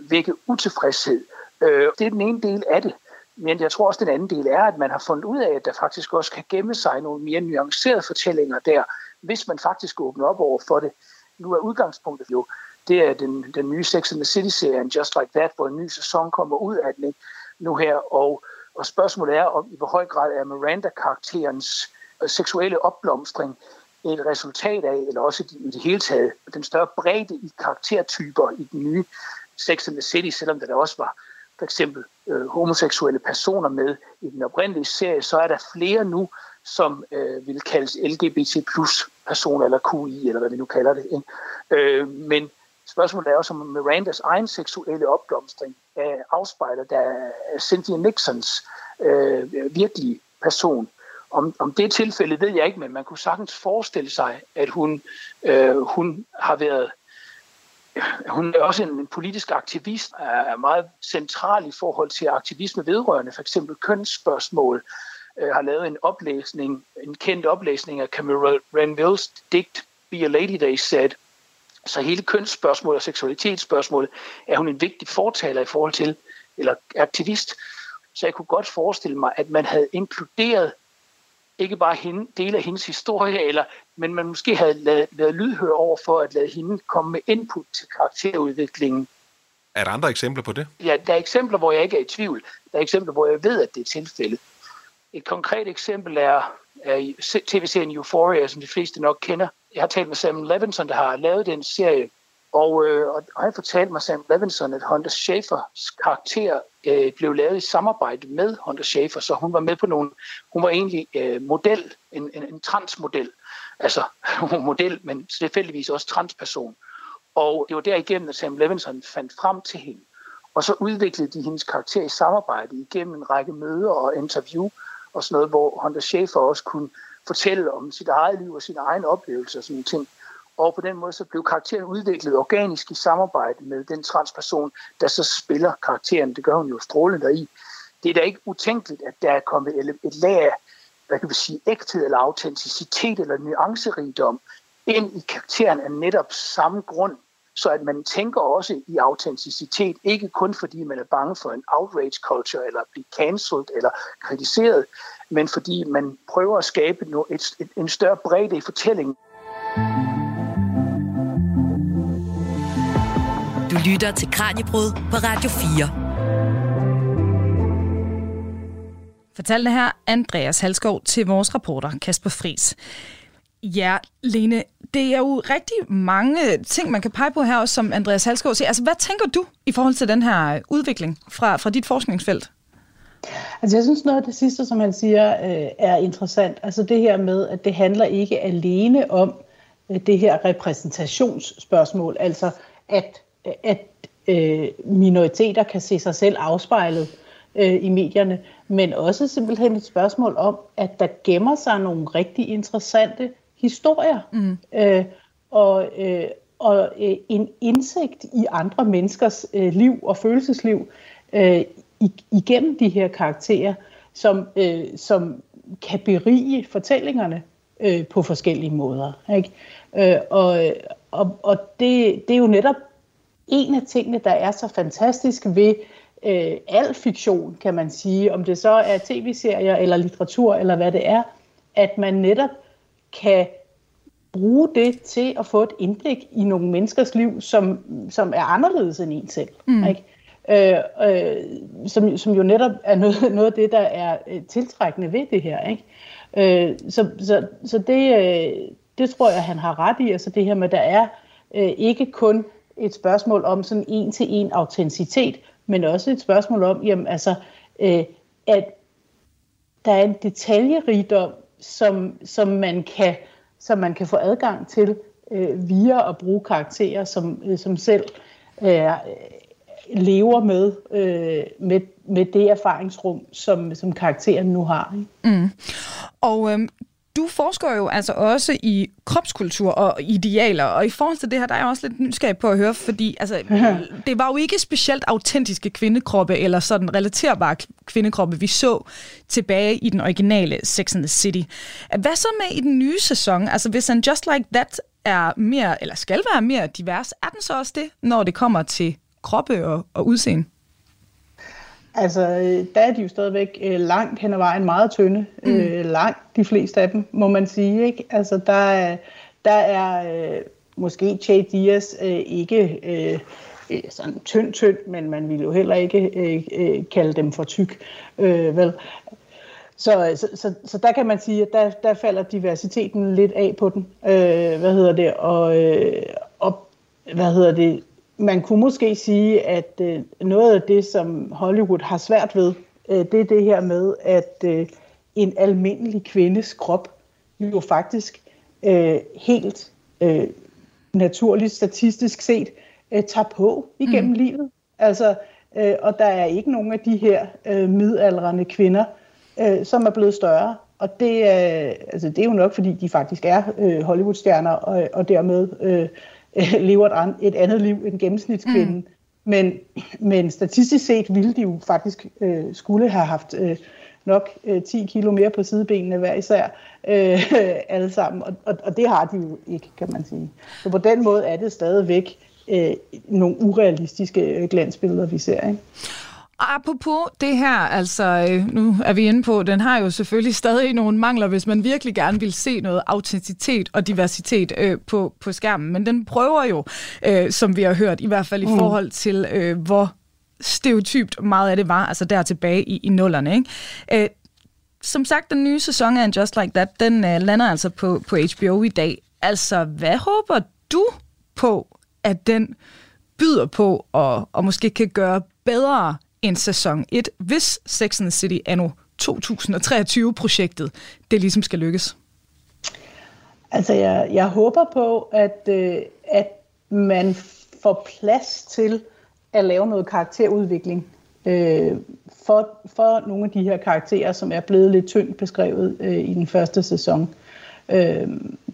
vække utilfredshed. Øh, det er den ene del af det. Men jeg tror også, at den anden del er, at man har fundet ud af, at der faktisk også kan gemme sig nogle mere nuancerede fortællinger der, hvis man faktisk åbner op over for det. Nu er udgangspunktet jo, det er den, den nye Sex and the City-serien Just Like That, hvor en ny sæson kommer ud af den nu her. Og, og spørgsmålet er, om i hvor høj grad er Miranda-karakterens øh, seksuelle opblomstring et resultat af, eller også i det hele taget, den større bredde i karaktertyper i den nye Sex and the City, selvom der også var for eksempel øh, homoseksuelle personer med i den oprindelige serie, så er der flere nu, som øh, vil kaldes LGBT plus personer, eller QI, eller hvad vi nu kalder det. Ikke? Øh, men spørgsmålet er også, om Mirandas egen seksuelle opblomstring øh, afspejler der Cynthia Nixons øh, virkelige person. Om, om det tilfælde ved jeg ikke, men man kunne sagtens forestille sig, at hun, øh, hun har været hun er også en politisk aktivist, er meget central i forhold til aktivisme vedrørende, for eksempel kønsspørgsmål, øh, har lavet en oplæsning, en kendt oplæsning af Camilla Renvilles digt Be a Lady They Said. Så hele kønsspørgsmålet og seksualitetsspørgsmålet er hun en vigtig fortaler i forhold til, eller aktivist. Så jeg kunne godt forestille mig, at man havde inkluderet ikke bare hende, dele af hendes historie, eller, men man måske havde lavet, lavet lydhør over for at lade hende komme med input til karakterudviklingen. Er der andre eksempler på det? Ja, der er eksempler, hvor jeg ikke er i tvivl. Der er eksempler, hvor jeg ved, at det er tilfældet. Et konkret eksempel er, er tv-serien Euphoria, som de fleste nok kender. Jeg har talt med Sam Levinson, der har lavet den serie, og, øh, og han fortalte mig, Sam Levinson, at Hunter Schaefers karakter øh, blev lavet i samarbejde med Hunter Schaefer, så hun var med på nogle, hun var egentlig øh, model, en, en, en transmodel, altså model, men tilfældigvis også transperson. Og det var derigennem, at Sam Levinson fandt frem til hende. Og så udviklede de hendes karakter i samarbejde igennem en række møder og interview og sådan noget, hvor Honda Schaefer også kunne fortælle om sit eget liv og sin egen oplevelse og sådan nogle ting. Og på den måde så blev karakteren udviklet organisk i samarbejde med den transperson, der så spiller karakteren. Det gør hun jo strålende i. Det er da ikke utænkeligt, at der er kommet et lag af, hvad kan vi sige, ægthed eller autenticitet eller nuancerigdom ind i karakteren af netop samme grund, så at man tænker også i autenticitet, ikke kun fordi man er bange for en outrage culture, eller at blive cancelled eller kritiseret, men fordi man prøver at skabe et, et, en større bredde i fortællingen. Du lytter til Kranjebrud på Radio 4. Fortalte her Andreas Halskov til vores reporter Kasper Fris. Ja, Lene, det er jo rigtig mange ting, man kan pege på her, også som Andreas Halskov siger. Altså, hvad tænker du i forhold til den her øh, udvikling fra, fra dit forskningsfelt? Altså jeg synes noget af det sidste, som han siger, øh, er interessant. Altså det her med, at det handler ikke alene om øh, det her repræsentationsspørgsmål, altså at øh, at øh, minoriteter kan se sig selv afspejlet øh, i medierne, men også simpelthen et spørgsmål om, at der gemmer sig nogle rigtig interessante historier. Mm. Øh, og øh, og øh, en indsigt i andre menneskers øh, liv og følelsesliv øh, igennem de her karakterer, som, øh, som kan berige fortællingerne øh, på forskellige måder. Ikke? Øh, og og, og det, det er jo netop en af tingene, der er så fantastisk ved øh, al fiktion, kan man sige, om det så er tv-serier eller litteratur eller hvad det er, at man netop kan bruge det til at få et indblik i nogle menneskers liv, som, som er anderledes end en selv. Mm. Ikke? Øh, øh, som, som jo netop er noget, noget af det, der er øh, tiltrækkende ved det her. Ikke? Øh, så så, så det, øh, det tror jeg, han har ret i. Altså det her med, der er øh, ikke kun et spørgsmål om sådan en til en autenticitet, men også et spørgsmål om, jamen, altså, øh, at der er en detaljerigdom, som, som, man, kan, som man kan få adgang til øh, via at bruge karakterer, som, øh, som selv øh, lever med, øh, med, med det erfaringsrum, som, som karakteren nu har. Ikke? Mm. Og øhm, du forsker jo altså også i kropskultur og idealer, og i forhold til det her, der er jeg også lidt nysgerrig på at høre, fordi altså, det var jo ikke specielt autentiske kvindekroppe, eller sådan relaterbare kvindekroppe, vi så tilbage i den originale Sex and the City. Hvad så med i den nye sæson? Altså hvis en Just Like That er mere, eller skal være mere divers, er den så også det, når det kommer til kroppe og, og udseende? Altså, øh, der er de jo stadigvæk øh, langt hen ad vejen meget tynde. Mm. Øh, langt de fleste af dem, må man sige. Ikke? Altså, der er, der er øh, måske Che Diaz øh, ikke øh, øh, sådan tynd, tynd, men man ville jo heller ikke øh, øh, kalde dem for tyk. Øh, vel? Så, så, så, så der kan man sige, at der, der falder diversiteten lidt af på den. Øh, hvad hedder det? Og, øh, og hvad hedder det? Man kunne måske sige, at øh, noget af det, som Hollywood har svært ved, øh, det er det her med, at øh, en almindelig kvindes krop jo faktisk øh, helt øh, naturligt, statistisk set, øh, tager på igennem mm. livet. Altså, øh, og der er ikke nogen af de her øh, midaldrende kvinder, øh, som er blevet større. Og det, er, altså, det er jo nok, fordi de faktisk er øh, Hollywood-stjerner, og, og dermed øh, øh, lever et, an, et andet liv end gennemsnitskvinden. Mm. Men, men statistisk set ville de jo faktisk øh, skulle have haft øh, nok øh, 10 kilo mere på sidebenene hver især, øh, alle sammen. Og, og, og det har de jo ikke, kan man sige. Så på den måde er det stadigvæk øh, nogle urealistiske øh, glansbilleder, vi ser. Ikke? Apropos det her, altså øh, nu er vi inde på, den har jo selvfølgelig stadig nogle mangler, hvis man virkelig gerne vil se noget autenticitet og diversitet øh, på, på skærmen. Men den prøver jo, øh, som vi har hørt, i hvert fald i mm. forhold til, øh, hvor stereotypt meget af det var, altså der tilbage i, i nullerne. Ikke? Øh, som sagt, den nye sæson af Just Like That, den øh, lander altså på, på HBO i dag. Altså, hvad håber du på, at den byder på, og, og måske kan gøre bedre en sæson 1, hvis Sex and the City anno 2023-projektet, det ligesom skal lykkes? Altså, jeg, jeg håber på, at, øh, at man får plads til at lave noget karakterudvikling øh, for, for nogle af de her karakterer, som er blevet lidt tyndt beskrevet øh, i den første sæson. Øh,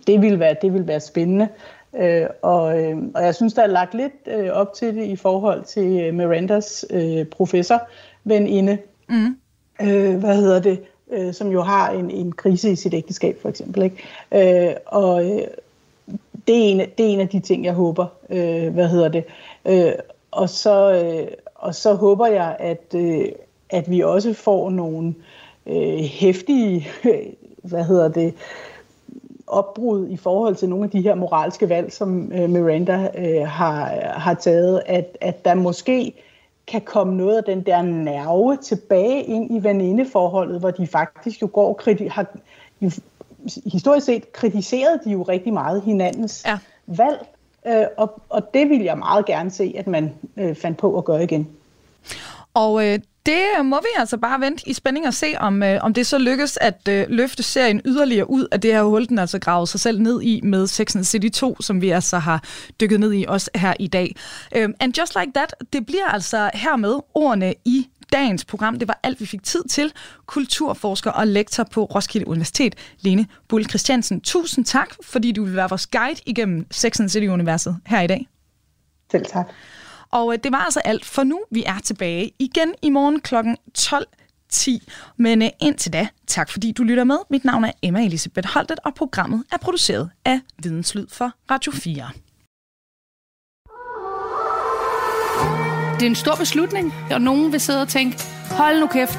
det, vil være, det vil være spændende. Øh, og, øh, og jeg synes, der er lagt lidt øh, op til det i forhold til øh, Mirandas øh, professor veninde. Mm. Øh, hvad hedder det? Øh, som jo har en, en krise i sit ægteskab, for eksempel. Ikke? Øh, og øh, det, er en, det er en af de ting, jeg håber. Øh, hvad hedder det? Øh, og, så, øh, og så håber jeg, at, øh, at vi også får nogle øh, hæftige, hvad hedder det, øh, opbrud i forhold til nogle af de her moralske valg, som øh, Miranda øh, har, har taget, at, at der måske kan komme noget af den der nerve tilbage ind i venindeforholdet, hvor de faktisk jo går kriti- har, jo, historisk set kritiseret de jo rigtig meget hinandens ja. valg, øh, og, og det vil jeg meget gerne se, at man øh, fandt på at gøre igen. Og øh, det øh, må vi altså bare vente i spænding og se, om, øh, om det så lykkes at øh, løfte serien yderligere ud af det her hul, den altså gravet sig selv ned i med Sex and City 2, som vi altså har dykket ned i også her i dag. Øh, and Just Like That, det bliver altså hermed ordene i dagens program. Det var alt, vi fik tid til. Kulturforsker og lektor på Roskilde Universitet, Lene Bull Christiansen. Tusind tak, fordi du vil være vores guide igennem Sex and City-universet her i dag. Selv tak. Og øh, det var altså alt for nu. Vi er tilbage igen i morgen kl. 12.10. Men øh, indtil da, tak fordi du lytter med. Mit navn er Emma Elisabeth Holtet, og programmet er produceret af Videnslyd for Radio 4. det er en stor beslutning, og nogen vil sidde og tænke, hold nu kæft,